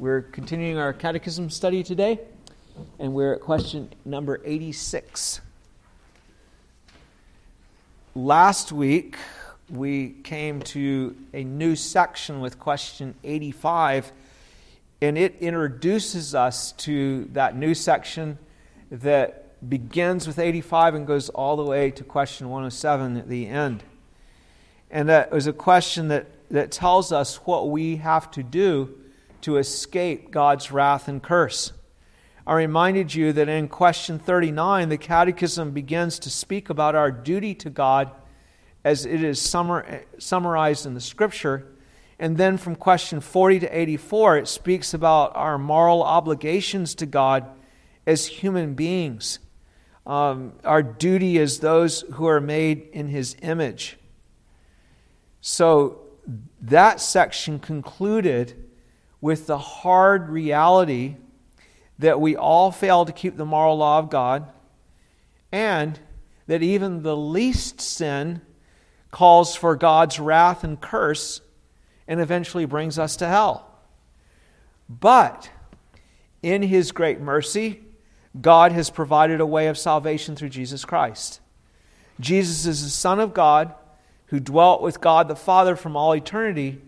We're continuing our catechism study today, and we're at question number 86. Last week, we came to a new section with question 85, and it introduces us to that new section that begins with 85 and goes all the way to question 107 at the end. And that was a question that, that tells us what we have to do to escape God's wrath and curse. I reminded you that in question 39, the Catechism begins to speak about our duty to God as it is summar, summarized in the Scripture. And then from question 40 to 84, it speaks about our moral obligations to God as human beings, um, our duty as those who are made in His image. So that section concluded with the hard reality that we all fail to keep the moral law of God, and that even the least sin calls for God's wrath and curse and eventually brings us to hell. But in His great mercy, God has provided a way of salvation through Jesus Christ. Jesus is the Son of God who dwelt with God the Father from all eternity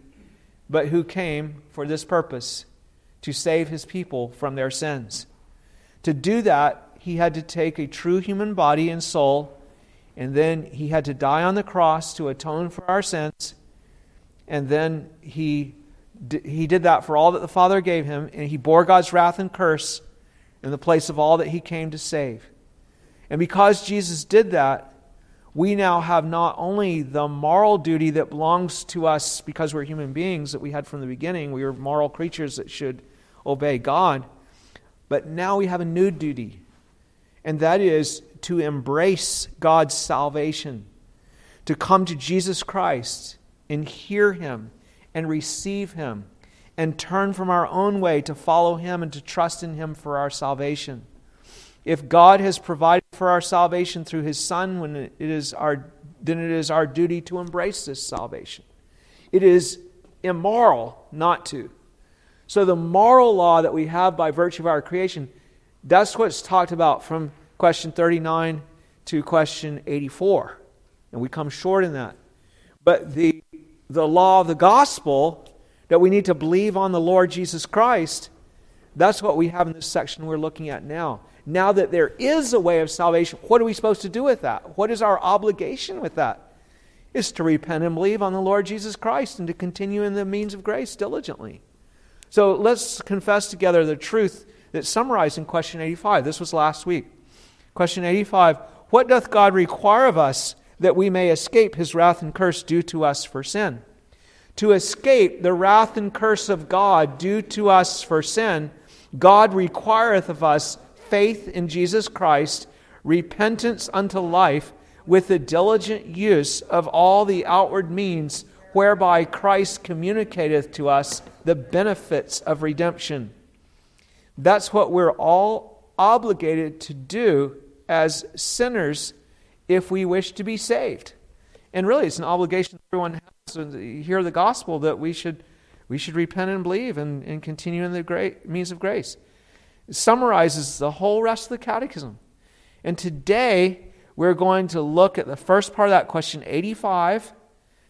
but who came for this purpose to save his people from their sins. To do that, he had to take a true human body and soul, and then he had to die on the cross to atone for our sins. And then he, he did that for all that the Father gave him, and he bore God's wrath and curse in the place of all that he came to save. And because Jesus did that, we now have not only the moral duty that belongs to us because we're human beings that we had from the beginning, we are moral creatures that should obey God, but now we have a new duty, and that is to embrace God's salvation, to come to Jesus Christ and hear Him and receive Him, and turn from our own way to follow Him and to trust in Him for our salvation. If God has provided for our salvation through his Son, when it is our, then it is our duty to embrace this salvation. It is immoral not to. So, the moral law that we have by virtue of our creation, that's what's talked about from question 39 to question 84. And we come short in that. But the, the law of the gospel, that we need to believe on the Lord Jesus Christ, that's what we have in this section we're looking at now now that there is a way of salvation, what are we supposed to do with that? What is our obligation with that? Is to repent and believe on the Lord Jesus Christ and to continue in the means of grace diligently. So let's confess together the truth that's summarized in question 85. This was last week. Question 85 What doth God require of us that we may escape his wrath and curse due to us for sin? To escape the wrath and curse of God due to us for sin, God requireth of us faith in Jesus Christ, repentance unto life, with the diligent use of all the outward means whereby Christ communicateth to us the benefits of redemption. That's what we're all obligated to do as sinners if we wish to be saved. And really, it's an obligation everyone has to hear the gospel that we should, we should repent and believe and, and continue in the great means of grace. Summarizes the whole rest of the catechism. And today, we're going to look at the first part of that question, 85,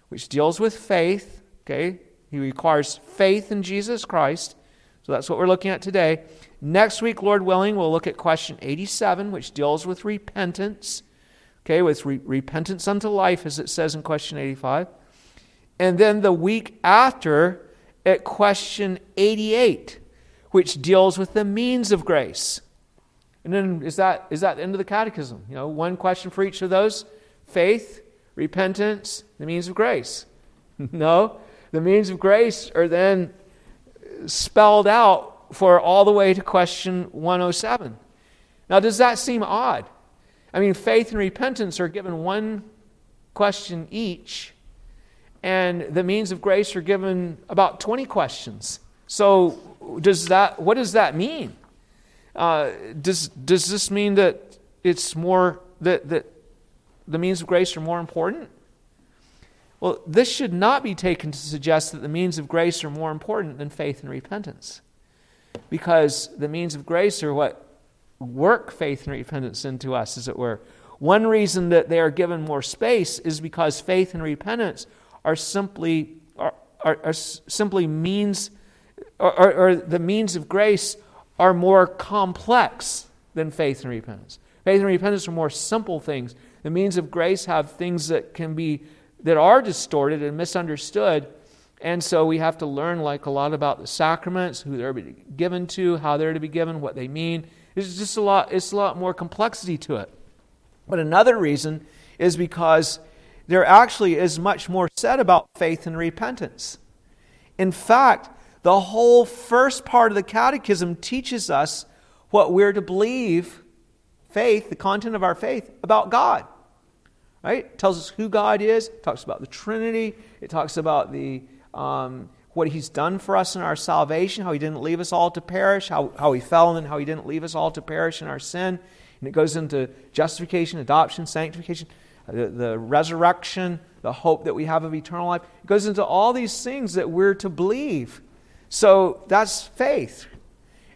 which deals with faith. Okay? He requires faith in Jesus Christ. So that's what we're looking at today. Next week, Lord willing, we'll look at question 87, which deals with repentance. Okay, with re- repentance unto life, as it says in question 85. And then the week after, at question 88, which deals with the means of grace. And then is that, is that the end of the catechism? You know, one question for each of those faith, repentance, the means of grace. no, the means of grace are then spelled out for all the way to question 107. Now, does that seem odd? I mean, faith and repentance are given one question each, and the means of grace are given about 20 questions. So, does that, what does that mean? Uh, does, does this mean that it's more, that, that the means of grace are more important? Well, this should not be taken to suggest that the means of grace are more important than faith and repentance. because the means of grace are what work faith and repentance into us, as it were. One reason that they are given more space is because faith and repentance are simply are, are, are simply means or, or the means of grace are more complex than faith and repentance. Faith and repentance are more simple things. The means of grace have things that can be that are distorted and misunderstood. And so we have to learn like a lot about the sacraments, who they're to be given to, how they're to be given, what they mean. It's just a lot, it's a lot more complexity to it. But another reason is because there actually is much more said about faith and repentance. In fact, the whole first part of the catechism teaches us what we're to believe faith, the content of our faith, about God. Right? It tells us who God is, it talks about the Trinity, it talks about the um, what He's done for us in our salvation, how He didn't leave us all to perish, how, how He fell, and how He didn't leave us all to perish in our sin. And it goes into justification, adoption, sanctification, the, the resurrection, the hope that we have of eternal life. It goes into all these things that we're to believe. So that's faith.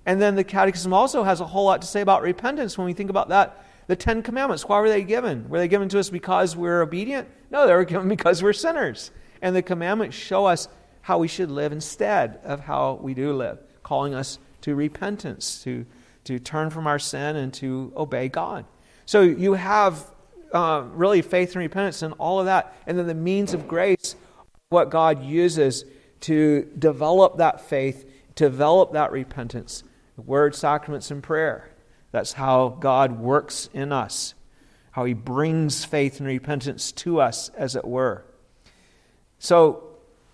And then the Catechism also has a whole lot to say about repentance when we think about that. The Ten Commandments, why were they given? Were they given to us because we're obedient? No, they were given because we're sinners. And the commandments show us how we should live instead of how we do live, calling us to repentance, to, to turn from our sin and to obey God. So you have uh, really faith and repentance and all of that. And then the means of grace, what God uses to develop that faith, develop that repentance word, sacraments, and prayer. That's how God works in us, how He brings faith and repentance to us, as it were. So,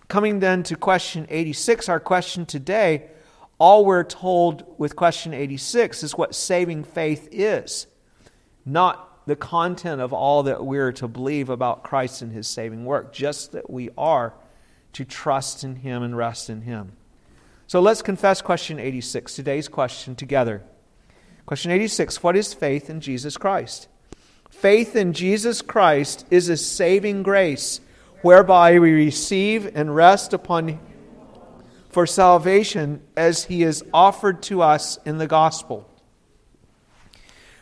coming then to question 86, our question today, all we're told with question 86 is what saving faith is, not the content of all that we're to believe about Christ and His saving work, just that we are to trust in Him and rest in Him. So let's confess question 86, today's question together. Question 86 What is faith in Jesus Christ? Faith in Jesus Christ is a saving grace whereby we receive and rest upon for salvation as he is offered to us in the gospel.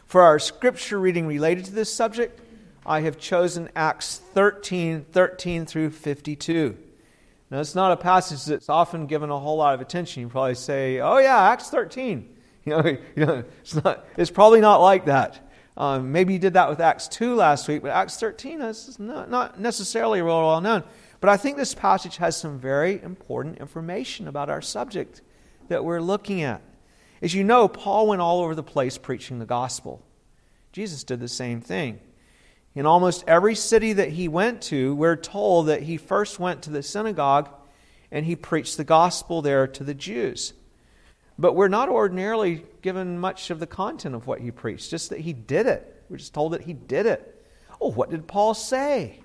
For our scripture reading related to this subject, I have chosen Acts 13 13 through 52. Now, it's not a passage that's often given a whole lot of attention. You probably say, oh, yeah, Acts 13. You know, you know it's, not, it's probably not like that. Um, maybe you did that with Acts 2 last week, but Acts 13 is not, not necessarily real well known. But I think this passage has some very important information about our subject that we're looking at. As you know, Paul went all over the place preaching the gospel. Jesus did the same thing. In almost every city that he went to, we're told that he first went to the synagogue and he preached the gospel there to the Jews. But we're not ordinarily given much of the content of what he preached, just that he did it. We're just told that he did it. Oh, what did Paul say?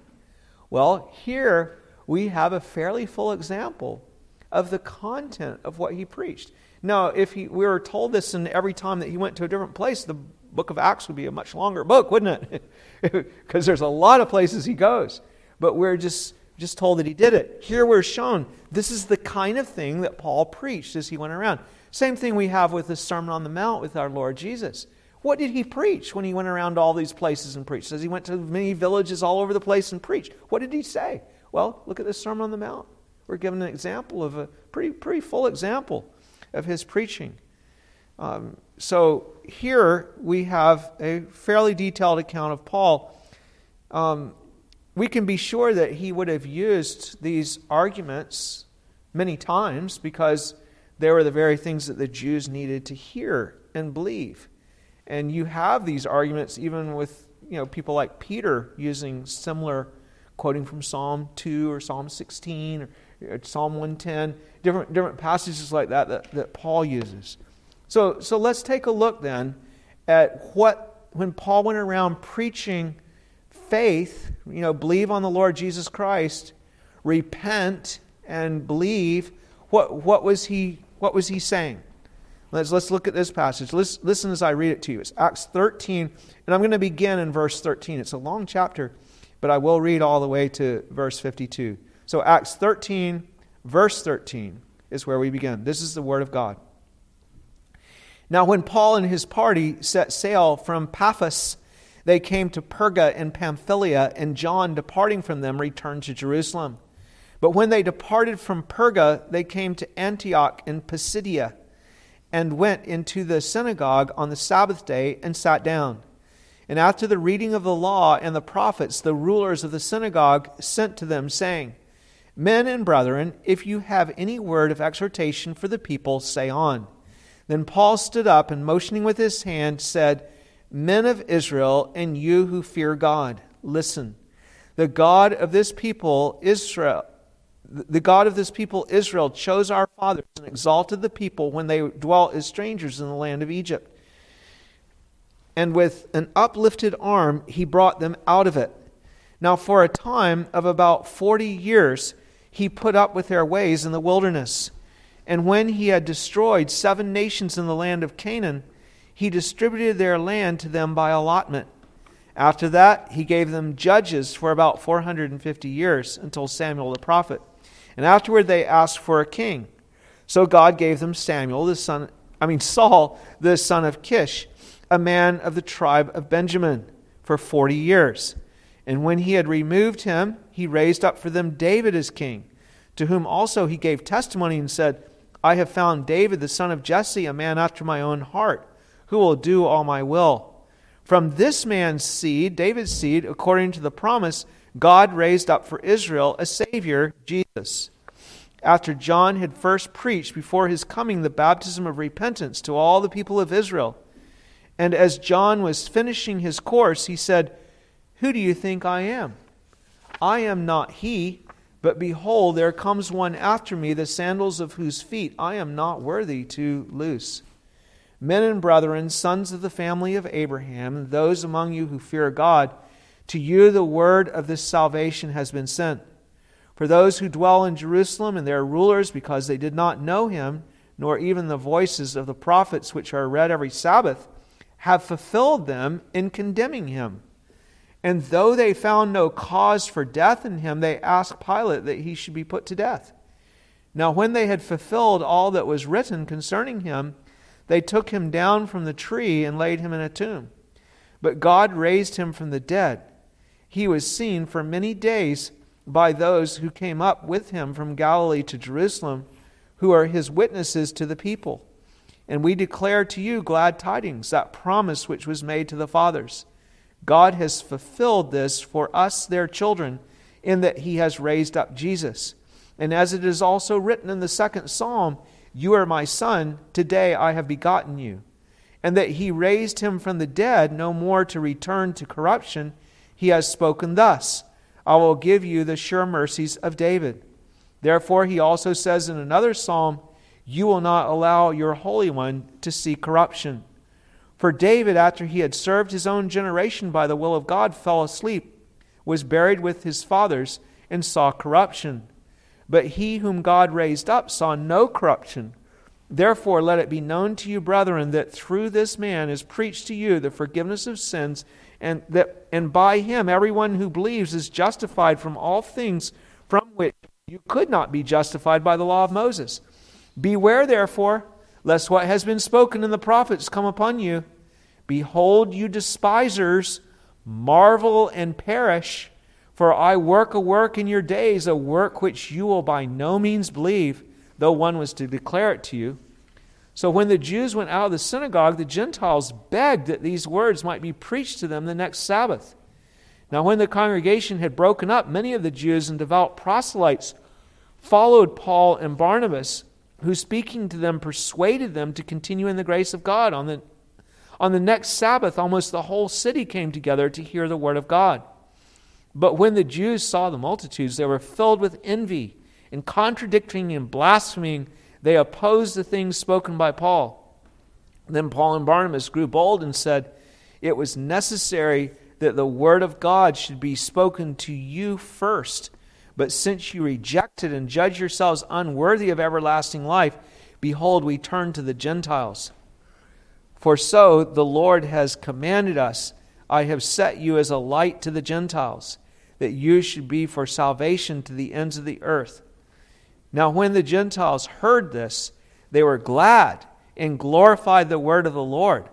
Well, here we have a fairly full example of the content of what he preached. Now, if he, we were told this in every time that he went to a different place, the book of Acts would be a much longer book, wouldn't it? because there's a lot of places he goes. But we're just, just told that he did it. Here we're shown this is the kind of thing that Paul preached as he went around. Same thing we have with the Sermon on the Mount with our Lord Jesus. What did he preach when he went around all these places and preached? Says he went to many villages all over the place and preached. What did he say? Well, look at the Sermon on the Mount. We're given an example of a pretty, pretty full example of his preaching. Um, so here we have a fairly detailed account of Paul. Um, we can be sure that he would have used these arguments many times because they were the very things that the Jews needed to hear and believe. And you have these arguments even with you know people like Peter using similar quoting from Psalm 2 or Psalm 16 or Psalm 110, different, different passages like that, that that Paul uses. So, so let's take a look then at what, when Paul went around preaching faith, you know, believe on the Lord Jesus Christ, repent and believe, what, what, was, he, what was he saying? Let's, let's look at this passage. Listen, listen as I read it to you. It's Acts 13, and I'm going to begin in verse 13. It's a long chapter, but I will read all the way to verse 52. So, Acts 13, verse 13 is where we begin. This is the Word of God. Now, when Paul and his party set sail from Paphos, they came to Perga in Pamphylia, and John, departing from them, returned to Jerusalem. But when they departed from Perga, they came to Antioch in Pisidia, and went into the synagogue on the Sabbath day and sat down. And after the reading of the law and the prophets, the rulers of the synagogue sent to them, saying, Men and brethren, if you have any word of exhortation for the people, say on. Then Paul stood up and, motioning with his hand, said, Men of Israel, and you who fear God, listen. The God of this people, Israel, the God of this people, Israel, chose our fathers and exalted the people when they dwelt as strangers in the land of Egypt. And with an uplifted arm, he brought them out of it. Now, for a time of about forty years, he put up with their ways in the wilderness. And when he had destroyed seven nations in the land of Canaan, he distributed their land to them by allotment. After that, he gave them judges for about 450 years until Samuel the prophet. And afterward, they asked for a king. So God gave them Samuel, the son, I mean, Saul, the son of Kish, a man of the tribe of Benjamin, for 40 years. And when he had removed him, he raised up for them David as king, to whom also he gave testimony and said, I have found David, the son of Jesse, a man after my own heart, who will do all my will. From this man's seed, David's seed, according to the promise, God raised up for Israel a Savior, Jesus. After John had first preached before his coming the baptism of repentance to all the people of Israel, and as John was finishing his course, he said, Who do you think I am? I am not he but behold, there comes one after me, the sandals of whose feet I am not worthy to loose. Men and brethren, sons of the family of Abraham, those among you who fear God, to you the word of this salvation has been sent. For those who dwell in Jerusalem and their rulers, because they did not know him, nor even the voices of the prophets which are read every Sabbath, have fulfilled them in condemning him. And though they found no cause for death in him, they asked Pilate that he should be put to death. Now, when they had fulfilled all that was written concerning him, they took him down from the tree and laid him in a tomb. But God raised him from the dead. He was seen for many days by those who came up with him from Galilee to Jerusalem, who are his witnesses to the people. And we declare to you glad tidings, that promise which was made to the fathers God has fulfilled this for us, their children, in that He has raised up Jesus. And as it is also written in the second psalm, You are my son, today I have begotten you. And that He raised him from the dead, no more to return to corruption, He has spoken thus I will give you the sure mercies of David. Therefore, He also says in another psalm, You will not allow your Holy One to see corruption. For David, after he had served his own generation by the will of God, fell asleep, was buried with his fathers, and saw corruption. But he whom God raised up saw no corruption. Therefore, let it be known to you, brethren, that through this man is preached to you the forgiveness of sins, and that and by him everyone who believes is justified from all things from which you could not be justified by the law of Moses. Beware, therefore lest what has been spoken in the prophets come upon you. Behold, you despisers, marvel and perish, for I work a work in your days, a work which you will by no means believe, though one was to declare it to you. So when the Jews went out of the synagogue, the Gentiles begged that these words might be preached to them the next Sabbath. Now, when the congregation had broken up, many of the Jews and devout proselytes followed Paul and Barnabas who speaking to them persuaded them to continue in the grace of God. On the, on the next Sabbath, almost the whole city came together to hear the word of God. But when the Jews saw the multitudes, they were filled with envy and contradicting and blaspheming. They opposed the things spoken by Paul. Then Paul and Barnabas grew bold and said, It was necessary that the word of God should be spoken to you first but since you rejected and judge yourselves unworthy of everlasting life, behold, we turn to the Gentiles. For so the Lord has commanded us I have set you as a light to the Gentiles, that you should be for salvation to the ends of the earth. Now, when the Gentiles heard this, they were glad and glorified the word of the Lord.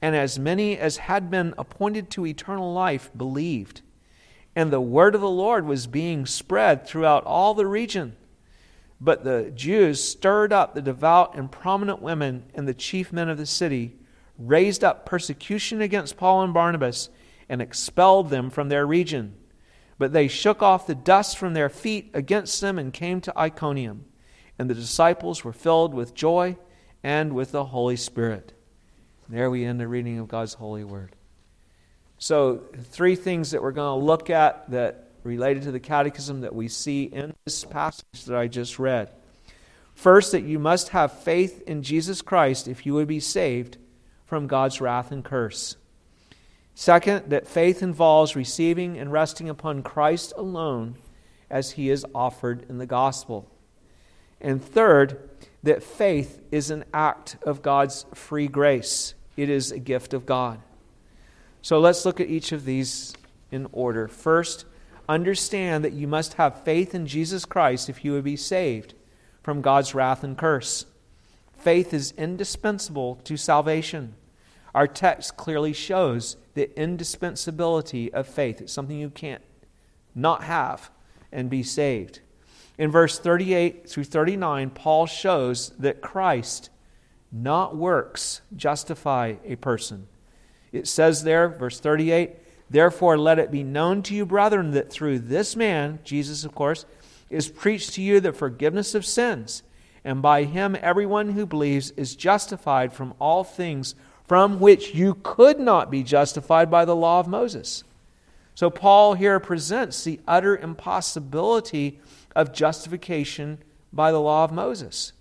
And as many as had been appointed to eternal life believed. And the word of the Lord was being spread throughout all the region. But the Jews stirred up the devout and prominent women and the chief men of the city, raised up persecution against Paul and Barnabas, and expelled them from their region. But they shook off the dust from their feet against them and came to Iconium. And the disciples were filled with joy and with the Holy Spirit. There we end the reading of God's holy word. So, three things that we're going to look at that related to the catechism that we see in this passage that I just read. First, that you must have faith in Jesus Christ if you would be saved from God's wrath and curse. Second, that faith involves receiving and resting upon Christ alone as he is offered in the gospel. And third, that faith is an act of God's free grace, it is a gift of God. So let's look at each of these in order. First, understand that you must have faith in Jesus Christ if you would be saved from God's wrath and curse. Faith is indispensable to salvation. Our text clearly shows the indispensability of faith. It's something you can't not have and be saved. In verse 38 through 39, Paul shows that Christ, not works, justify a person. It says there, verse 38, Therefore let it be known to you, brethren, that through this man, Jesus, of course, is preached to you the forgiveness of sins, and by him everyone who believes is justified from all things from which you could not be justified by the law of Moses. So, Paul here presents the utter impossibility of justification by the law of Moses.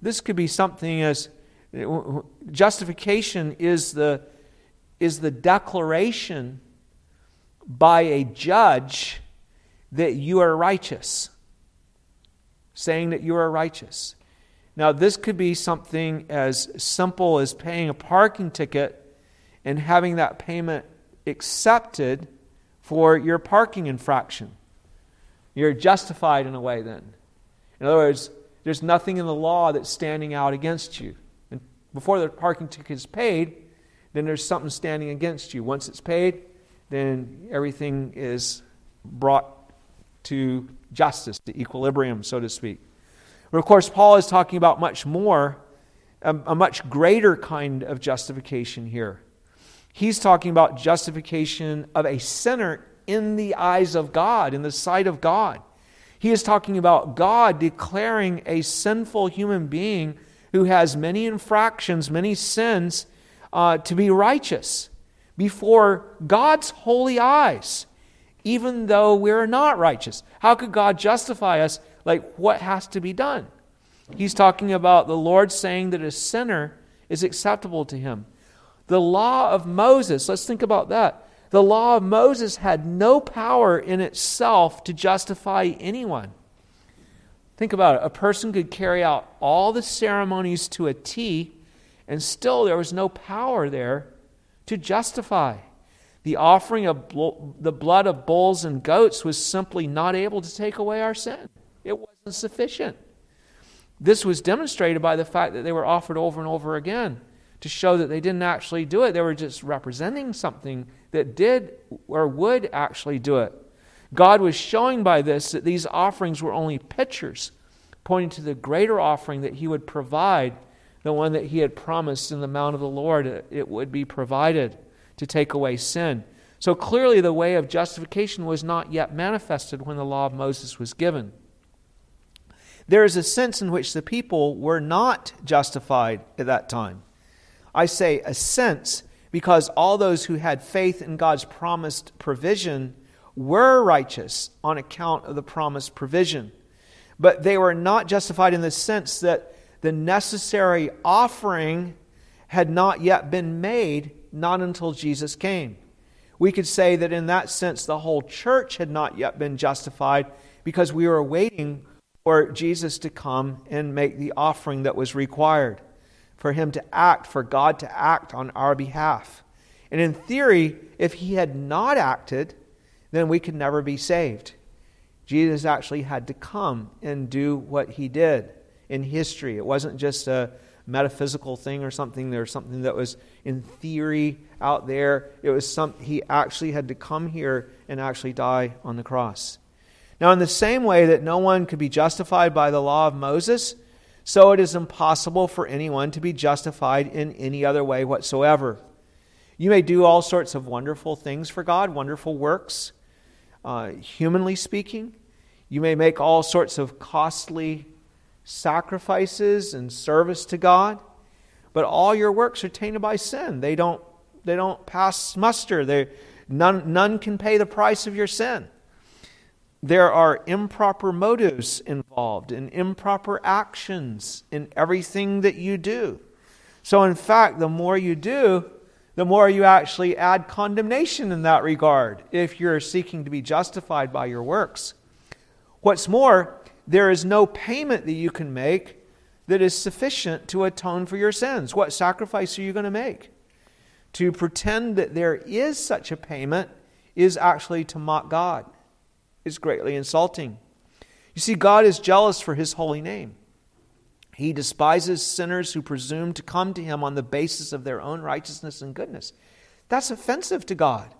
This could be something as justification is the, is the declaration by a judge that you are righteous, saying that you are righteous. Now, this could be something as simple as paying a parking ticket and having that payment accepted for your parking infraction. You're justified in a way then. In other words, there's nothing in the law that's standing out against you. And before the parking ticket is paid, then there's something standing against you. Once it's paid, then everything is brought to justice, to equilibrium, so to speak. But of course, Paul is talking about much more, a, a much greater kind of justification here. He's talking about justification of a sinner in the eyes of God, in the sight of God. He is talking about God declaring a sinful human being who has many infractions, many sins, uh, to be righteous before God's holy eyes, even though we're not righteous. How could God justify us? Like, what has to be done? He's talking about the Lord saying that a sinner is acceptable to him. The law of Moses, let's think about that. The law of Moses had no power in itself to justify anyone. Think about it. A person could carry out all the ceremonies to a T, and still there was no power there to justify. The offering of the blood of bulls and goats was simply not able to take away our sin. It wasn't sufficient. This was demonstrated by the fact that they were offered over and over again to show that they didn't actually do it. They were just representing something that did or would actually do it. God was showing by this that these offerings were only pictures, pointing to the greater offering that He would provide the one that he had promised in the mount of the Lord, it would be provided to take away sin. So clearly, the way of justification was not yet manifested when the law of Moses was given. There is a sense in which the people were not justified at that time. I say a sense because all those who had faith in God's promised provision were righteous on account of the promised provision. But they were not justified in the sense that the necessary offering had not yet been made, not until Jesus came. We could say that in that sense, the whole church had not yet been justified because we were waiting for Jesus to come and make the offering that was required, for him to act, for God to act on our behalf. And in theory, if he had not acted, then we could never be saved. Jesus actually had to come and do what he did in history. It wasn't just a, metaphysical thing or something. There's something that was in theory out there. It was some he actually had to come here and actually die on the cross. Now, in the same way that no one could be justified by the law of Moses, so it is impossible for anyone to be justified in any other way whatsoever. You may do all sorts of wonderful things for God, wonderful works, uh, humanly speaking. You may make all sorts of costly sacrifices and service to God, but all your works are tainted by sin. They don't, they don't pass muster. They, none, none can pay the price of your sin. There are improper motives involved and improper actions in everything that you do. So, in fact, the more you do, the more you actually add condemnation in that regard if you're seeking to be justified by your works. What's more, there is no payment that you can make that is sufficient to atone for your sins. What sacrifice are you going to make? To pretend that there is such a payment is actually to mock God, is greatly insulting. You see, God is jealous for his holy name. He despises sinners who presume to come to him on the basis of their own righteousness and goodness. That's offensive to God.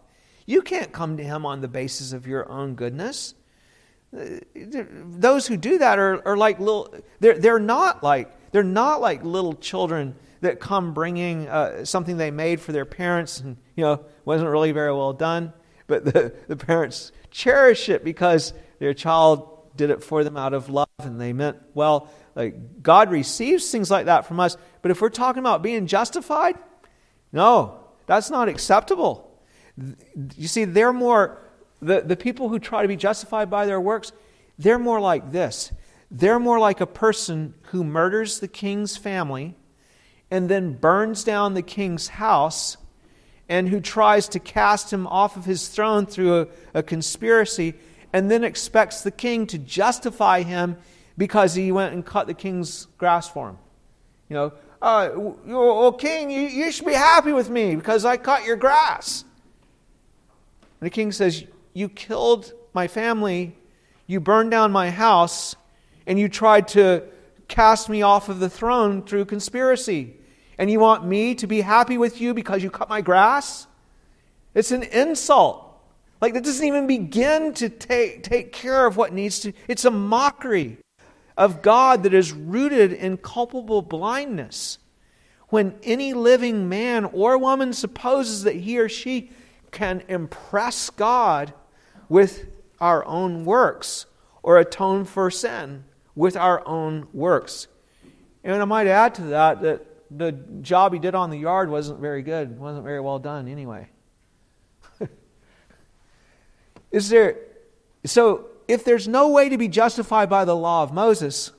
You can't come to him on the basis of your own goodness those who do that are, are like little they're, they're not like they're not like little children that come bringing uh, something they made for their parents and you know wasn't really very well done. But the, the parents cherish it because their child did it for them out of love and they meant well. Like god receives things like that from us. But if we're talking about being justified no that's not acceptable. You see they're more the, the people who try to be justified by their works, they're more like this. They're more like a person who murders the king's family and then burns down the king's house and who tries to cast him off of his throne through a, a conspiracy and then expects the king to justify him because he went and cut the king's grass for him. You know, uh, oh, king, you, you should be happy with me because I cut your grass. And the king says, you killed my family, you burned down my house, and you tried to cast me off of the throne through conspiracy. And you want me to be happy with you because you cut my grass? It's an insult. Like, that doesn't even begin to take, take care of what needs to. It's a mockery of God that is rooted in culpable blindness. When any living man or woman supposes that he or she can impress God with our own works or atone for sin with our own works. And I might add to that that the job he did on the yard wasn't very good, wasn't very well done anyway. Is there so if there's no way to be justified by the law of Moses,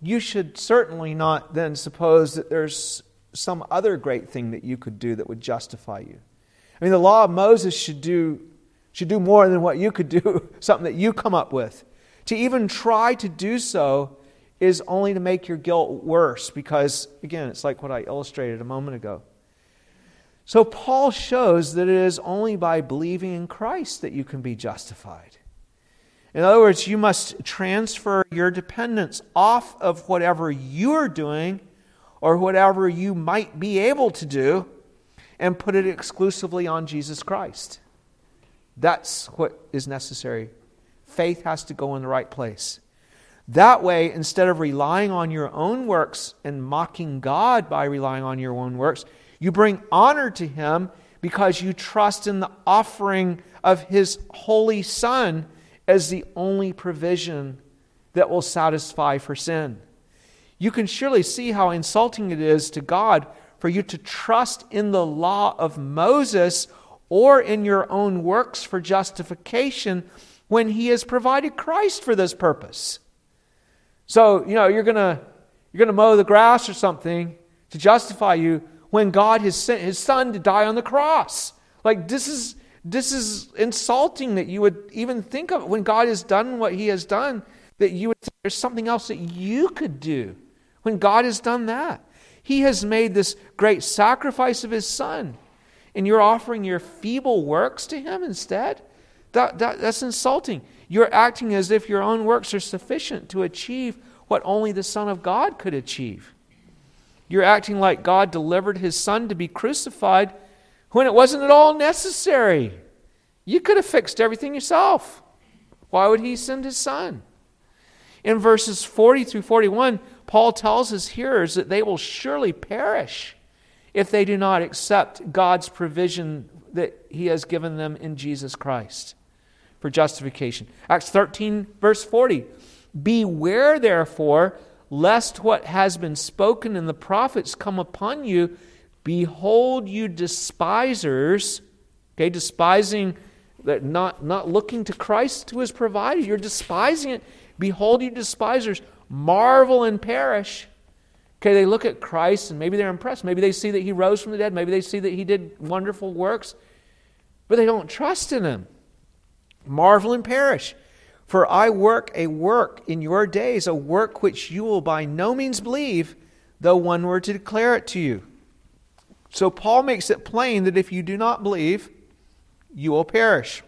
you should certainly not then suppose that there's some other great thing that you could do that would justify you. I mean, the law of Moses should do should do more than what you could do, something that you come up with. To even try to do so is only to make your guilt worse because, again, it's like what I illustrated a moment ago. So, Paul shows that it is only by believing in Christ that you can be justified. In other words, you must transfer your dependence off of whatever you're doing or whatever you might be able to do and put it exclusively on Jesus Christ. That's what is necessary. Faith has to go in the right place. That way, instead of relying on your own works and mocking God by relying on your own works, you bring honor to Him because you trust in the offering of His holy Son as the only provision that will satisfy for sin. You can surely see how insulting it is to God for you to trust in the law of Moses or in your own works for justification when he has provided Christ for this purpose. So, you know, you're going to you're going to mow the grass or something to justify you when God has sent his son to die on the cross. Like this is this is insulting that you would even think of when God has done what he has done that you would there's something else that you could do when God has done that. He has made this great sacrifice of his son and you're offering your feeble works to Him instead? That, that, that's insulting. You're acting as if your own works are sufficient to achieve what only the Son of God could achieve. You're acting like God delivered his son to be crucified when it wasn't at all necessary. You could have fixed everything yourself. Why would he send his son? In verses 40 through 41, Paul tells his hearers that they will surely perish if they do not accept God's provision that he has given them in Jesus Christ for justification. Acts 13, verse 40. Beware, therefore, lest what has been spoken in the prophets come upon you. Behold, you despisers, okay, despising that not, not looking to Christ who has provided. You're despising it. Behold, you despisers, marvel and perish. Okay, they look at Christ and maybe they're impressed. Maybe they see that he rose from the dead. Maybe they see that he did wonderful works, but they don't trust in him. Marvel and perish. For I work a work in your days, a work which you will by no means believe, though one were to declare it to you. So Paul makes it plain that if you do not believe, you will perish.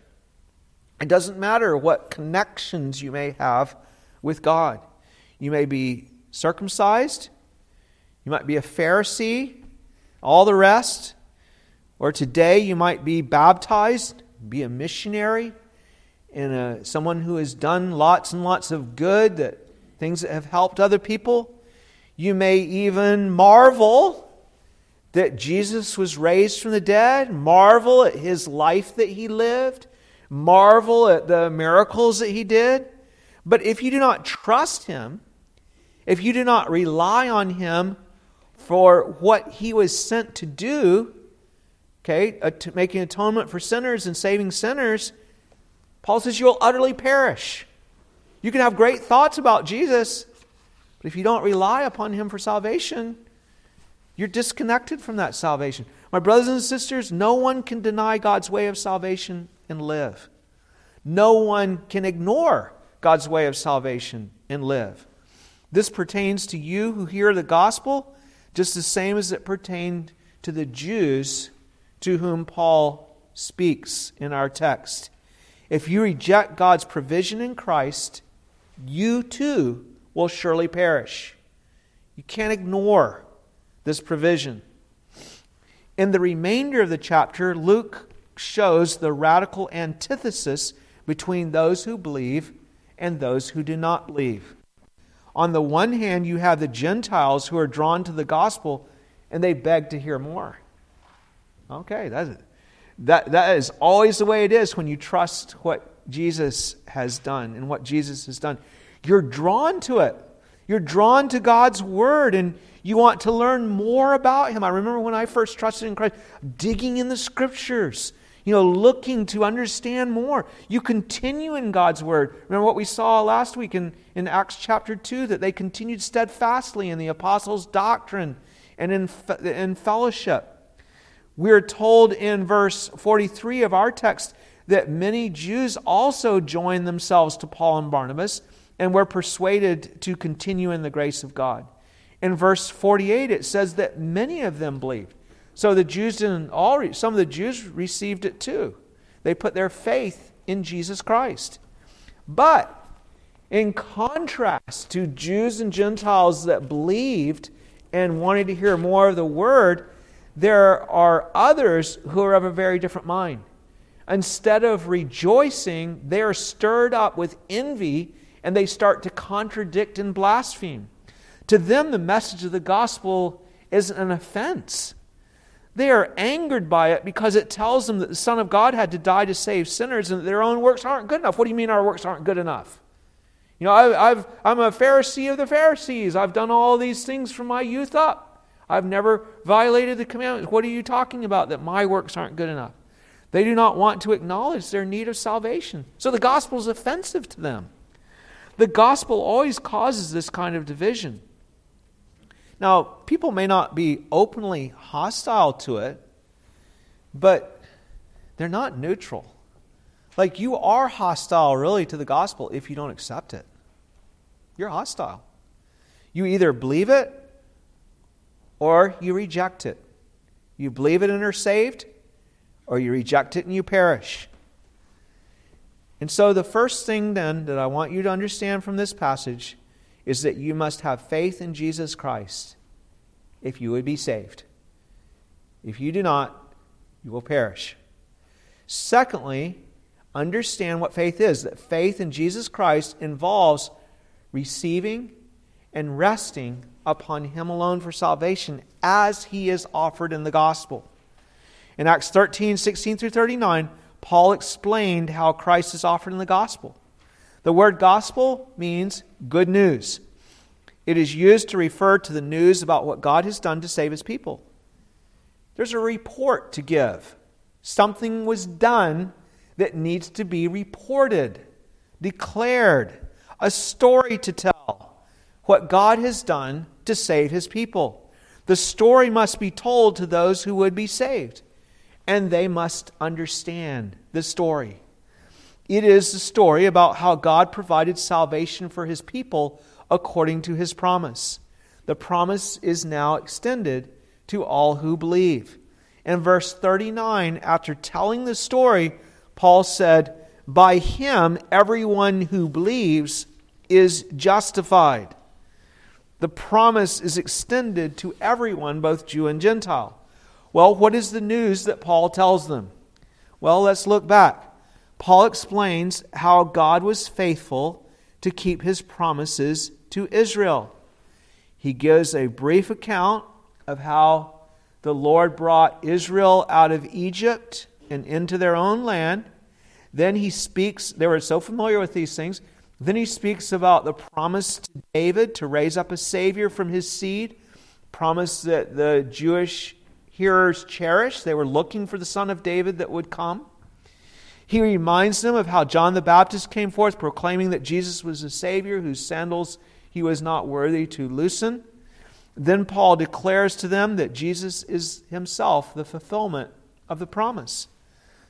It doesn't matter what connections you may have with God. You may be circumcised, you might be a Pharisee, all the rest. Or today you might be baptized, be a missionary, and a, someone who has done lots and lots of good, that things that have helped other people. You may even marvel that Jesus was raised from the dead, marvel at his life that he lived, marvel at the miracles that he did. But if you do not trust him, if you do not rely on him for what he was sent to do, okay, uh, making atonement for sinners and saving sinners, Paul says you'll utterly perish. You can have great thoughts about Jesus, but if you don't rely upon him for salvation, you're disconnected from that salvation. My brothers and sisters, no one can deny God's way of salvation and live. No one can ignore God's way of salvation and live. This pertains to you who hear the gospel just the same as it pertained to the Jews to whom Paul speaks in our text. If you reject God's provision in Christ, you too will surely perish. You can't ignore this provision. In the remainder of the chapter, Luke shows the radical antithesis between those who believe and those who do not believe. On the one hand, you have the Gentiles who are drawn to the gospel and they beg to hear more. Okay, that's. That, that is always the way it is when you trust what Jesus has done and what Jesus has done. You're drawn to it. You're drawn to God's word and you want to learn more about him. I remember when I first trusted in Christ, digging in the scriptures, you know, looking to understand more. You continue in God's word. Remember what we saw last week in, in Acts chapter 2 that they continued steadfastly in the apostles' doctrine and in, in fellowship. We're told in verse 43 of our text that many Jews also joined themselves to Paul and Barnabas and were persuaded to continue in the grace of God. In verse 48, it says that many of them believed. So the Jews didn't all, some of the Jews received it too. They put their faith in Jesus Christ. But in contrast to Jews and Gentiles that believed and wanted to hear more of the word, there are others who are of a very different mind. Instead of rejoicing, they are stirred up with envy and they start to contradict and blaspheme. To them, the message of the gospel is an offense. They are angered by it because it tells them that the Son of God had to die to save sinners and that their own works aren't good enough. What do you mean our works aren't good enough? You know, I, have I'm a Pharisee of the Pharisees. I've done all these things from my youth up. I've never violated the commandments. What are you talking about that my works aren't good enough? They do not want to acknowledge their need of salvation. So the gospel is offensive to them. The gospel always causes this kind of division. Now, people may not be openly hostile to it, but they're not neutral. Like you are hostile, really, to the gospel if you don't accept it. You're hostile. You either believe it or you reject it. You believe it and are saved, or you reject it and you perish. And so, the first thing then that I want you to understand from this passage is that you must have faith in Jesus Christ. if you would be saved. If you do not, you will perish. Secondly, understand what faith is that faith in Jesus Christ involves receiving and resting upon Him alone for salvation as He is offered in the gospel. In Acts 13, 16 through 39, Paul explained how Christ is offered in the gospel. The word gospel means good news. It is used to refer to the news about what God has done to save his people. There's a report to give. Something was done that needs to be reported, declared, a story to tell what God has done to save his people. The story must be told to those who would be saved, and they must understand the story. It is the story about how God provided salvation for his people according to his promise. The promise is now extended to all who believe. In verse 39, after telling the story, Paul said, By him everyone who believes is justified. The promise is extended to everyone, both Jew and Gentile. Well, what is the news that Paul tells them? Well, let's look back. Paul explains how God was faithful to keep his promises to Israel. He gives a brief account of how the Lord brought Israel out of Egypt and into their own land. Then he speaks, they were so familiar with these things. Then he speaks about the promise to David to raise up a Savior from his seed, promise that the Jewish hearers cherished. They were looking for the Son of David that would come. He reminds them of how John the Baptist came forth proclaiming that Jesus was a Savior whose sandals he was not worthy to loosen. Then Paul declares to them that Jesus is himself the fulfillment of the promise.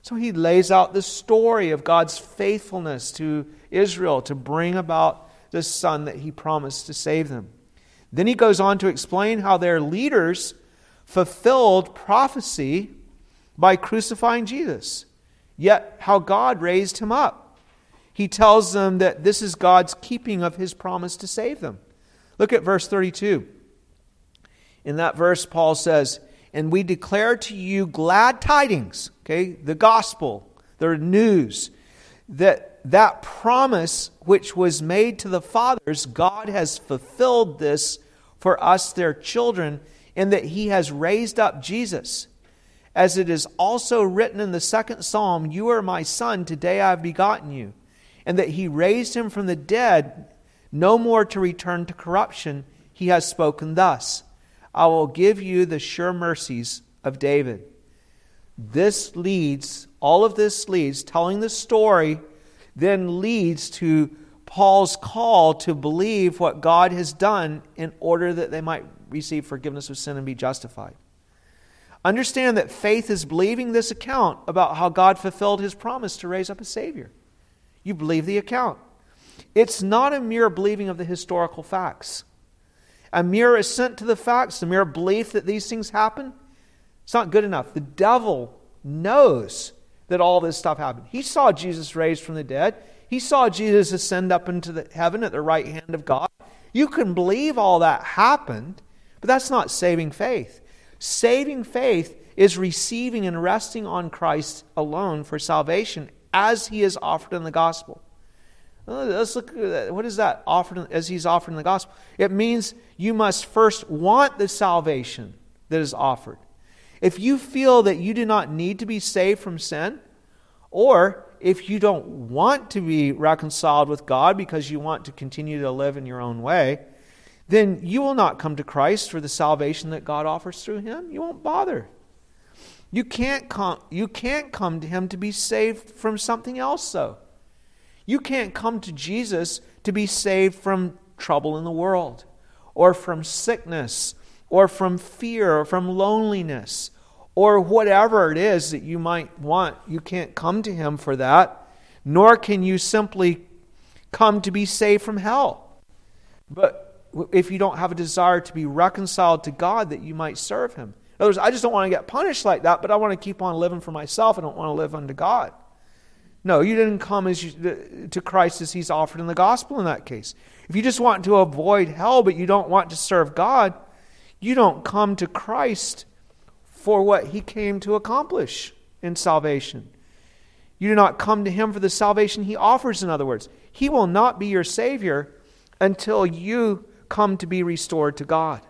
So he lays out the story of God's faithfulness to Israel to bring about the Son that he promised to save them. Then he goes on to explain how their leaders fulfilled prophecy by crucifying Jesus yet how God raised him up. He tells them that this is God's keeping of his promise to save them. Look at verse 32. In that verse, Paul says, And we declare to you glad tidings, okay, the gospel, the news, that that promise which was made to the fathers, God has fulfilled this for us, their children, and that he has raised up Jesus as it is also written in the second psalm, You are my son, today I have begotten you. And that he raised him from the dead, no more to return to corruption. He has spoken thus I will give you the sure mercies of David. This leads, all of this leads, telling the story, then leads to Paul's call to believe what God has done in order that they might receive forgiveness of sin and be justified. Understand that faith is believing this account about how God fulfilled his promise to raise up a Savior. You believe the account. It's not a mere believing of the historical facts. A mere assent to the facts, a mere belief that these things happen, it's not good enough. The devil knows that all this stuff happened. He saw Jesus raised from the dead. He saw Jesus ascend up into the heaven at the right hand of God. You can believe all that happened, but that's not saving faith. Saving faith is receiving and resting on Christ alone for salvation as he is offered in the gospel. Uh, let's look at that. What is that offered as he's offered in the gospel? It means you must first want the salvation that is offered. If you feel that you do not need to be saved from sin, or if you don't want to be reconciled with God because you want to continue to live in your own way, then you will not come to Christ for the salvation that God offers through him. You won't bother. You can't come, you can't come to him to be saved from something else, though. You can't come to Jesus to be saved from trouble in the world, or from sickness, or from fear, or from loneliness, or whatever it is that you might want. You can't come to him for that, nor can you simply come to be saved from hell. But if you don't have a desire to be reconciled to God that you might serve Him. In other words, I just don't want to get punished like that, but I want to keep on living for myself. I don't want to live unto God. No, you didn't come as you, to Christ as He's offered in the gospel in that case. If you just want to avoid hell, but you don't want to serve God, You don't come to Christ for what he came to accomplish in salvation. You do not come to him for the salvation he offers, in other words. He will not be your Savior until you come to be restored to God.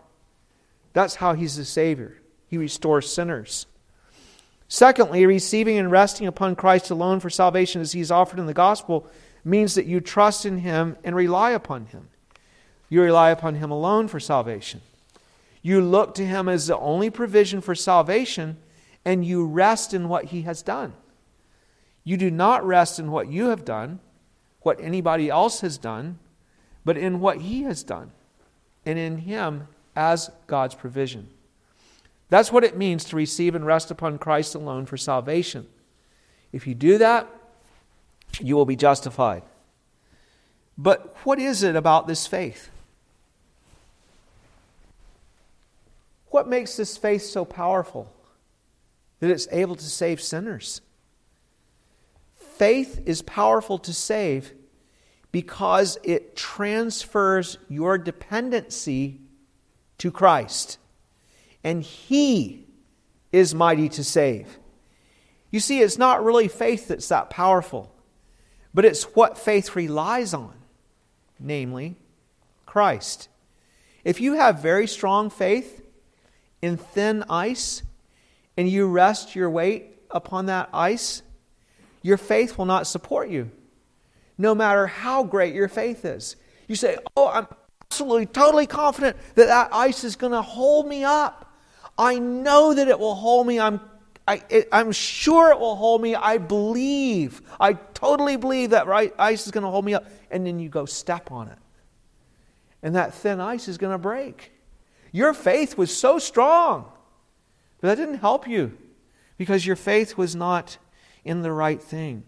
That's how he's the Savior. He restores sinners. Secondly, receiving and resting upon Christ alone for salvation as he's offered in the gospel means that you trust in him and rely upon him. You rely upon him alone for salvation. You look to him as the only provision for salvation, and you rest in what he has done. You do not rest in what you have done, what anybody else has done, but in what he has done, and in him as God's provision. That's what it means to receive and rest upon Christ alone for salvation. If you do that, you will be justified. But what is it about this faith? What makes this faith so powerful that it's able to save sinners? Faith is powerful to save because it transfers your dependency to Christ. And He is mighty to save. You see, it's not really faith that's that powerful, but it's what faith relies on, namely Christ. If you have very strong faith, in thin ice and you rest your weight upon that ice, your faith will not support you, no matter how great your faith is. You say, Oh, I'm absolutely, totally confident that that ice is going to hold me up. I know that it will hold me. I'm, I, am sure it will hold me. I believe. I totally believe that right, ice is going to hold me up. And then you go step on it. And that thin ice is going to break. Your faith was so strong, but that didn't help you because your faith was not in the right thing.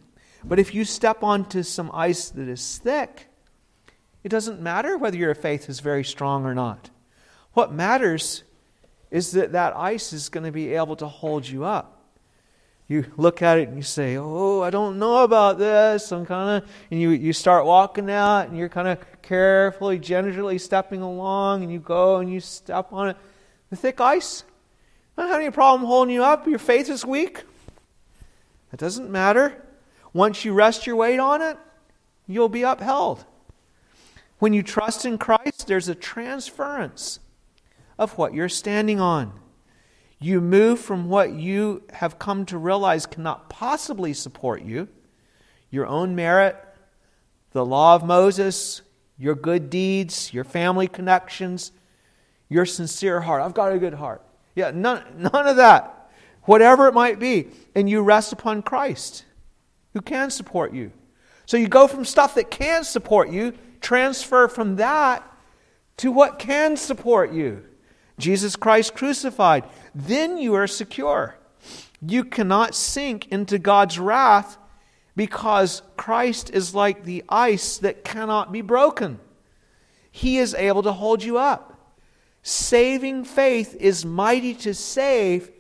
But if you step onto some ice that is thick, it doesn't matter whether your faith is very strong or not. What matters is that that ice is going to be able to hold you up. You look at it and you say, Oh, I don't know about this. I'm kind of, and you, you start walking out and you're kind of carefully, gingerly stepping along, and you go and you step on it. The thick ice, I don't having any problem holding you up. Your faith is weak. It doesn't matter. Once you rest your weight on it, you'll be upheld. When you trust in Christ, there's a transference of what you're standing on. You move from what you have come to realize cannot possibly support you your own merit, the law of Moses, your good deeds, your family connections, your sincere heart. I've got a good heart. Yeah, none, none of that. Whatever it might be. And you rest upon Christ, who can support you. So you go from stuff that can support you, transfer from that to what can support you Jesus Christ crucified. Then you are secure. You cannot sink into God's wrath because Christ is like the ice that cannot be broken. He is able to hold you up. Saving faith is mighty to save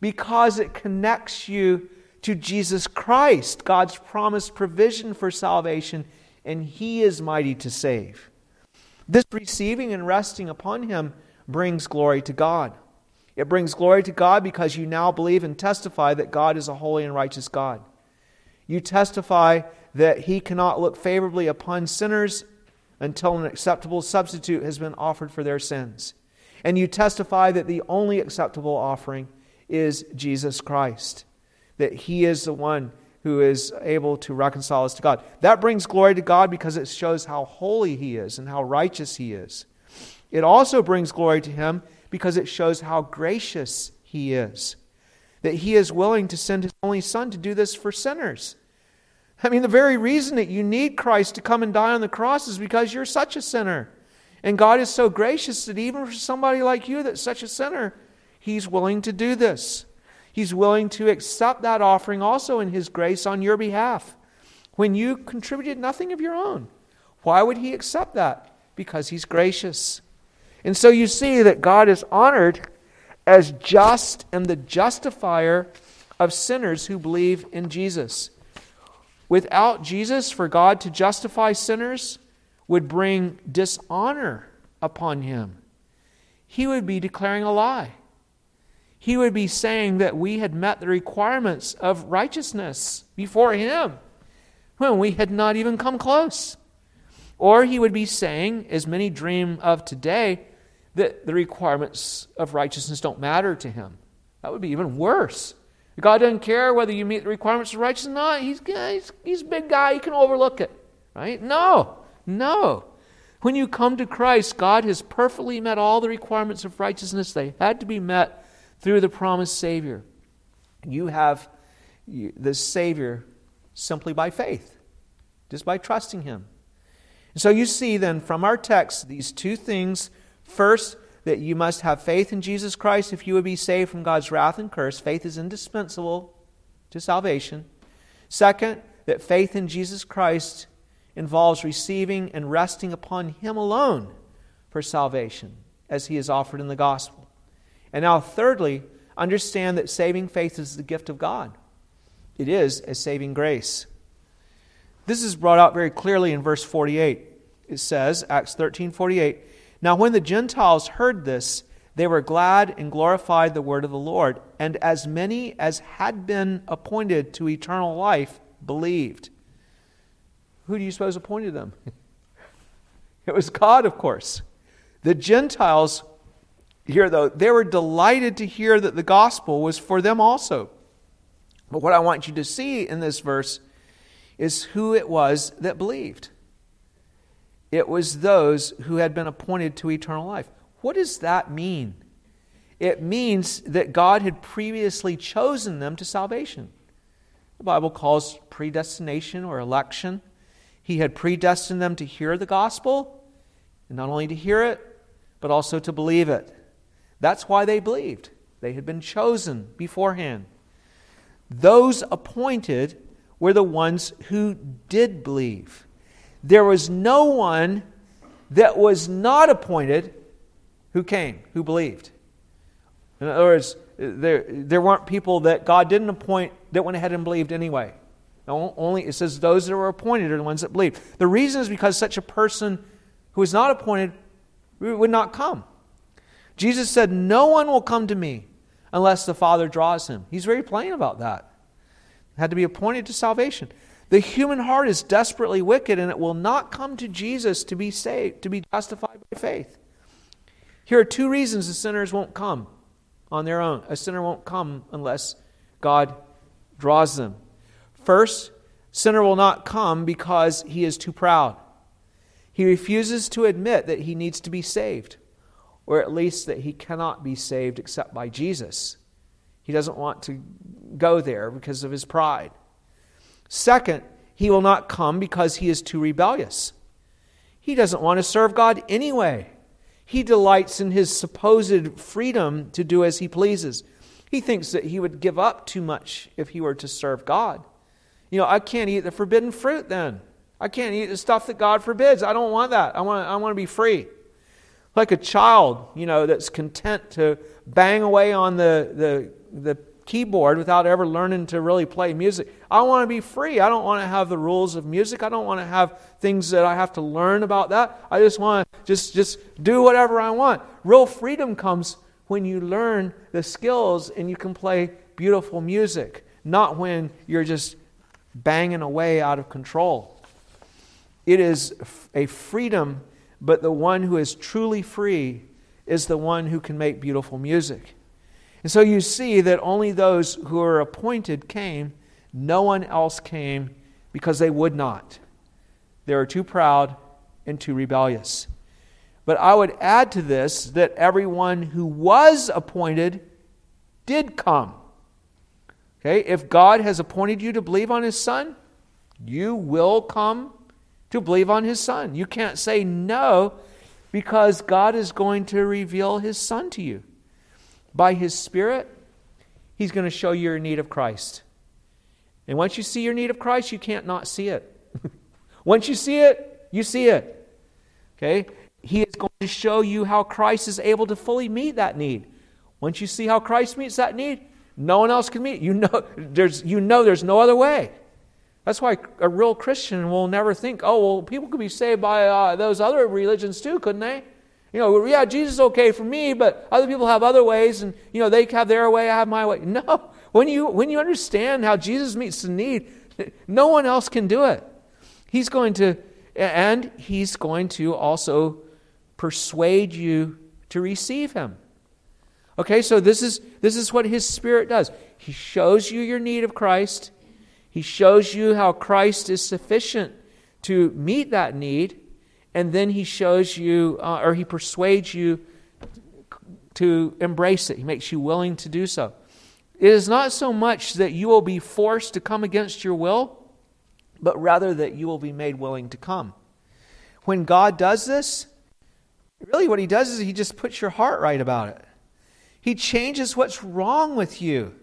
because it connects you to Jesus Christ, God's promised provision for salvation, and He is mighty to save. This receiving and resting upon Him brings glory to God. It brings glory to God because you now believe and testify that God is a holy and righteous God. You testify that He cannot look favorably upon sinners until an acceptable substitute has been offered for their sins. And you testify that the only acceptable offering is Jesus Christ, that He is the one who is able to reconcile us to God. That brings glory to God because it shows how holy He is and how righteous He is. It also brings glory to Him because it shows how gracious He is, that He is willing to send His only Son to do this for sinners. I mean, the very reason that you need Christ to come and die on the cross is because you're such a sinner. And God is so gracious that even for somebody like you that's such a sinner, He's willing to do this. He's willing to accept that offering also in His grace on your behalf when you contributed nothing of your own. Why would He accept that? Because He's gracious. And so you see that God is honored as just and the justifier of sinners who believe in Jesus. Without Jesus, for God to justify sinners would bring dishonor upon him. he would be declaring a lie. He would be saying that we had met the requirements of righteousness before him when we had not even come close. Or he would be saying, as many dream of today, that the requirements of righteousness don't matter to him. That would be even worse. God doesn't care whether you meet the requirements of righteousness or not. He's, he's, he's a big guy, he can overlook it. Right? No, no. When you come to Christ, God has perfectly met all the requirements of righteousness. They had to be met through the promised Savior. You have the Savior simply by faith, just by trusting Him. And so you see then from our text these two things. First, that you must have faith in Jesus Christ if you would be saved from God's wrath and curse. Faith is indispensable to salvation. Second, that faith in Jesus Christ involves receiving and resting upon Him alone for salvation, as He is offered in the gospel. And now, thirdly, understand that saving faith is the gift of God, it is a saving grace. This is brought out very clearly in verse 48. It says, Acts 13 48, Now when the Gentiles heard this, they were glad and glorified the word of the Lord, and as many as had been appointed to eternal life believed. Who do you suppose appointed them? it was God, of course. The Gentiles, here though, they were delighted to hear that the gospel was for them also. But what I want you to see in this verse is who it was that believed. It was those who had been appointed to eternal life. What does that mean? It means that God had previously chosen them to salvation. The Bible calls predestination or election he had predestined them to hear the gospel, and not only to hear it, but also to believe it. That's why they believed. They had been chosen beforehand. Those appointed were the ones who did believe. There was no one that was not appointed who came, who believed. In other words, there, there weren't people that God didn't appoint that went ahead and believed anyway. Only it says those that were appointed are the ones that believe. The reason is because such a person who is not appointed would not come. Jesus said, No one will come to me unless the Father draws him. He's very plain about that. Had to be appointed to salvation. The human heart is desperately wicked, and it will not come to Jesus to be saved, to be justified by faith. Here are two reasons the sinners won't come on their own. A sinner won't come unless God draws them. First, sinner will not come because he is too proud. He refuses to admit that he needs to be saved, or at least that he cannot be saved except by Jesus. He doesn't want to go there because of his pride. Second, he will not come because he is too rebellious. He doesn't want to serve God anyway. He delights in his supposed freedom to do as he pleases. He thinks that he would give up too much if he were to serve God. You know, I can't eat the forbidden fruit then. I can't eat the stuff that God forbids. I don't want that. I want, I want to be free. Like a child, you know, that's content to bang away on the, the, the keyboard without ever learning to really play music. I want to be free. I don't want to have the rules of music. I don't want to have things that I have to learn about that. I just want to just, just do whatever I want. Real freedom comes when you learn the skills and you can play beautiful music, not when you're just banging away out of control. It is a freedom, but the one who is truly free is the one who can make beautiful music. And so you see that only those who are appointed came, no one else came because they would not. They are too proud and too rebellious. But I would add to this that everyone who was appointed did come. Okay, if God has appointed you to believe on His Son, you will come to believe on His Son. You can't say no because God is going to reveal His Son to you. By His Spirit, He's going to show you your need of Christ. And once you see your need of Christ, you can't not see it. once you see it, you see it. Okay? He is going to show you how Christ is able to fully meet that need. Once you see how Christ meets that need, no one else can meet. You know there's, you know there's no other way. That's why a real Christian will never think, oh, well, people could be saved by uh, those other religions too, couldn't they? You know, yeah, Jesus is okay for me, but other people have other ways, and you know they have their way, I have my way. No, when you when you understand how Jesus meets the need, no one else can do it. He's going to, and he's going to also persuade you to receive him. Okay, so this is this is what his spirit does. He shows you your need of Christ. He shows you how Christ is sufficient to meet that need and then he shows you, uh, or he persuades you to embrace it. He makes you willing to do so. It is not so much that you will be forced to come against your will, but rather that you will be made willing to come. When God does this, really what he does is he just puts your heart right about it. He changes what's wrong with you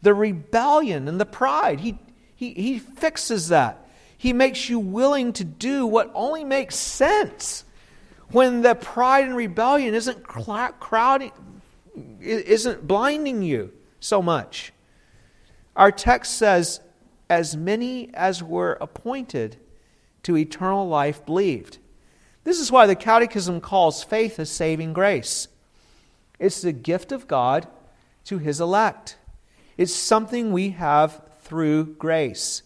the rebellion and the pride. He, he, he fixes that. He makes you willing to do what only makes sense when the pride and rebellion isn't crowding, isn't blinding you so much. Our text says, As many as were appointed to eternal life believed. This is why the Catechism calls faith a saving grace. It's the gift of God to his elect, it's something we have through grace.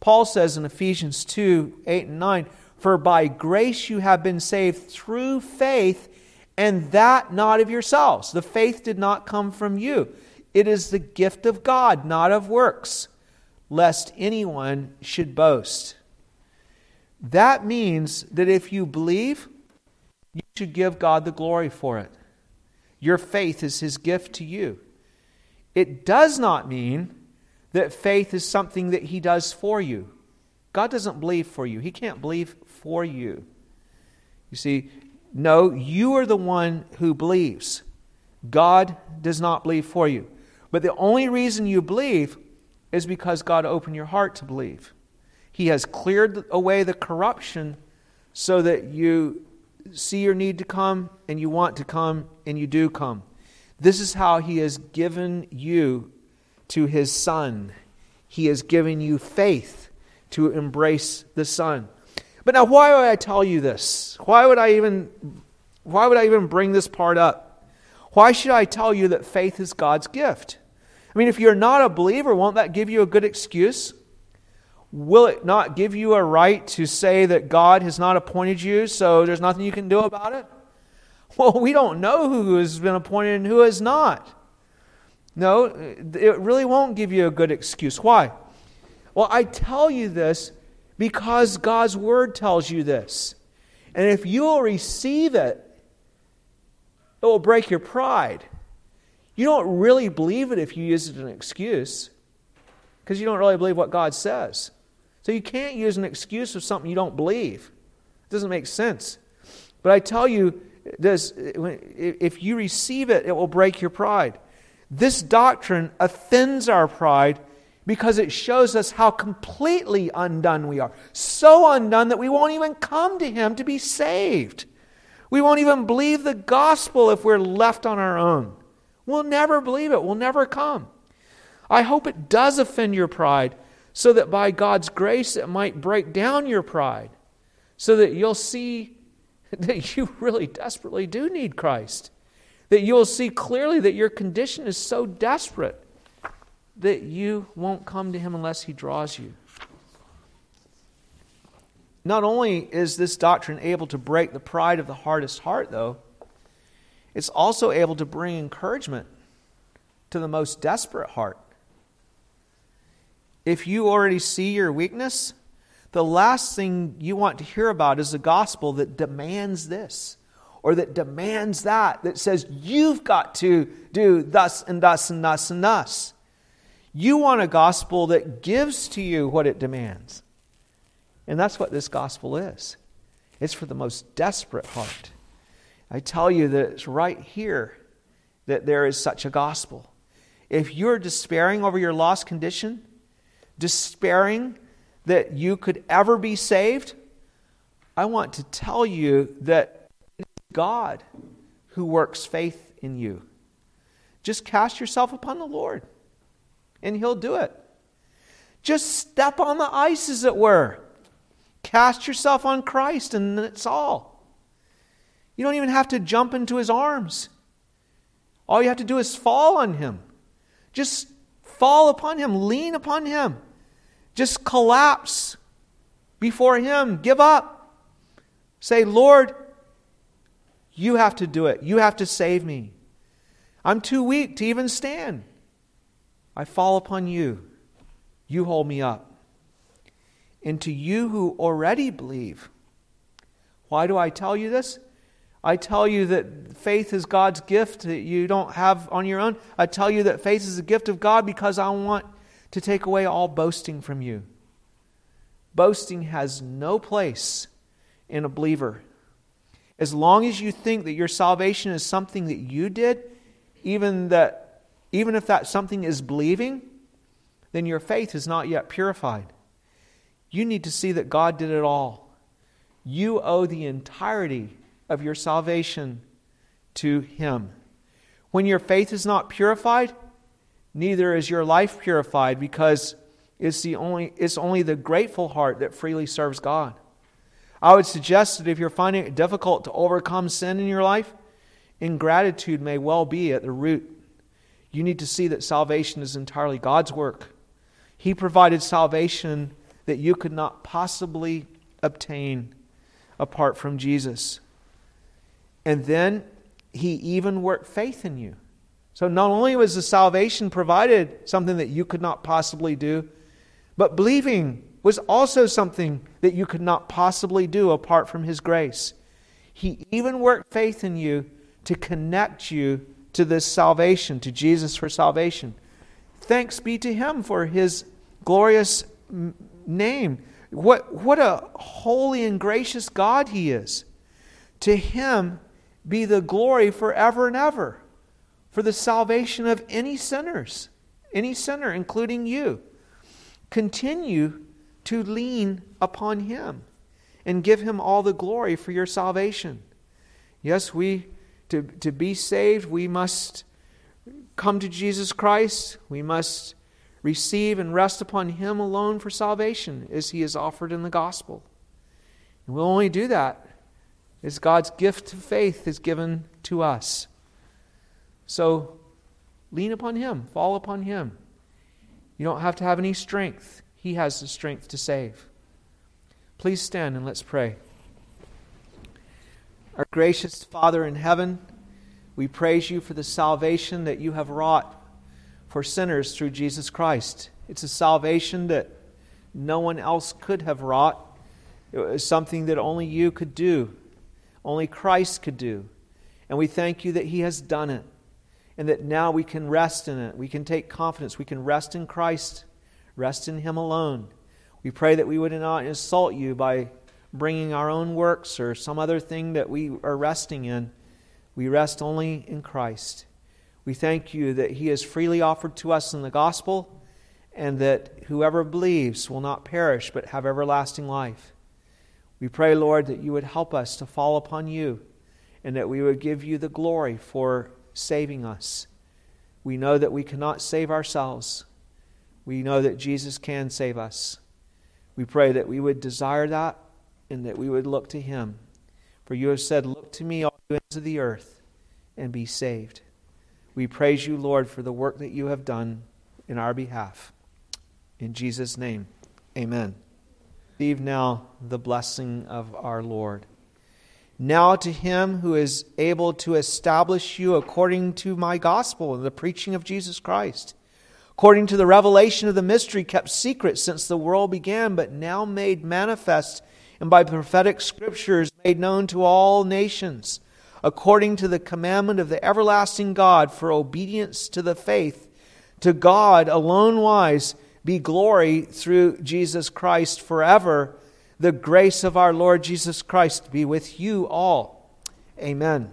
Paul says in Ephesians 2 8 and 9, For by grace you have been saved through faith, and that not of yourselves. The faith did not come from you. It is the gift of God, not of works, lest anyone should boast. That means that if you believe, you should give God the glory for it. Your faith is His gift to you. It does not mean that faith is something that He does for you. God doesn't believe for you, He can't believe for you. You see, no, you are the one who believes. God does not believe for you. But the only reason you believe is because God opened your heart to believe. He has cleared away the corruption so that you see your need to come and you want to come and you do come. This is how He has given you to his Son. He has given you faith to embrace the Son. But now, why would I tell you this? Why would I even, why would I even bring this part up? Why should I tell you that faith is God's gift? I mean, if you're not a believer, won't that give you a good excuse? Will it not give you a right to say that God has not appointed you, so there's nothing you can do about it? Well, we don't know who has been appointed and who has not. No, it really won't give you a good excuse. Why? Well, I tell you this because God's Word tells you this. And if you will receive it, it will break your pride. You don't really believe it if you use it as an excuse because you don't really believe what God says. So you can't use an excuse of something you don't believe. It doesn't make sense. But I tell you, this, if you receive it, it will break your pride. This doctrine offends our pride because it shows us how completely undone we are. So undone that we won't even come to Him to be saved. We won't even believe the gospel if we're left on our own. We'll never believe it. We'll never come. I hope it does offend your pride so that by God's grace it might break down your pride so that you'll see that you really desperately do need Christ that you'll see clearly that your condition is so desperate that you won't come to Him unless He draws you. Not only is this doctrine able to break the pride of the hardest heart, though, it's also able to bring encouragement to the most desperate heart. If you already see your weakness, the last thing you want to hear about is the gospel that demands this or that demands that, that says you've got to do thus and thus and thus and thus. You want a gospel that gives to you what it demands. And that's what this gospel is it's for the most desperate heart. I tell you that it's right here that there is such a gospel. If you're despairing over your lost condition, despairing that you could ever be saved, I want to tell you that God who works faith in you. Just cast yourself upon the Lord, and He'll do it. Just step on the ice, as it were. Cast yourself on Christ, and it's all. You don't even have to jump into his arms. All you have to do is fall on him. Just fall upon him, lean upon him. Just collapse before him. Give up. Say, Lord, you have to do it. You have to save me. I'm too weak to even stand. I fall upon you. You hold me up. And to you who already believe, why do I tell you this? I tell you that faith is God's gift that you don't have on your own. I tell you that faith is a gift of God because I want to take away all boasting from you. Boasting has no place in a believer. As long as you think that your salvation is something that you did, even that even if that something is believing, then your faith is not yet purified. You need to see that God did it all. You owe the entirety of your salvation to him. When your faith is not purified, neither is your life purified because it's, the only, it's only the grateful heart that freely serves God. I would suggest that if you're finding it difficult to overcome sin in your life, ingratitude may well be at the root. You need to see that salvation is entirely God's work. He provided salvation that you could not possibly obtain apart from Jesus. And then he even worked faith in you. So not only was the salvation provided something that you could not possibly do, but believing was also something that you could not possibly do apart from His grace. He even worked faith in you to connect you to this salvation, to Jesus for salvation. Thanks be to Him for His glorious name. What, what a holy and gracious God He is. To Him be the glory forever and ever for the salvation of any sinners, any sinner, including you. Continue to lean upon Him and give Him all the glory for your salvation. Yes, we, to, to be saved, we must come to Jesus Christ. We must receive and rest upon Him alone for salvation as He is offered in the gospel. And we'll only do that as God's gift of faith is given to us. So lean upon Him, fall upon Him. You don't have to have any strength. He has the strength to save. Please stand and let's pray. Our gracious Father in heaven, we praise you for the salvation that you have wrought for sinners through Jesus Christ. It's a salvation that no one else could have wrought. It was something that only you could do, only Christ could do. And we thank you that He has done it, and that now we can rest in it. We can take confidence. We can rest in Christ Rest in Him alone. We pray that we would not insult you by bringing our own works or some other thing that we are resting in. We rest only in Christ. We thank you that He is freely offered to us in the gospel and that whoever believes will not perish but have everlasting life. We pray, Lord, that you would help us to fall upon you and that we would give you the glory for saving us. We know that we cannot save ourselves. We know that Jesus can save us. We pray that we would desire that and that we would look to him. For you have said, Look to me, all you ends of the earth, and be saved. We praise you, Lord, for the work that you have done in our behalf. In Jesus' name, amen. Receive now the blessing of our Lord. Now to him who is able to establish you according to my gospel and the preaching of Jesus Christ according to the revelation of the mystery kept secret since the world began, but now made manifest and by prophetic scriptures made known to all nations, according to the commandment of the everlasting God for obedience to the faith. To God alone wise be glory through Jesus Christ forever. The grace of our Lord Jesus Christ be with you all. Amen.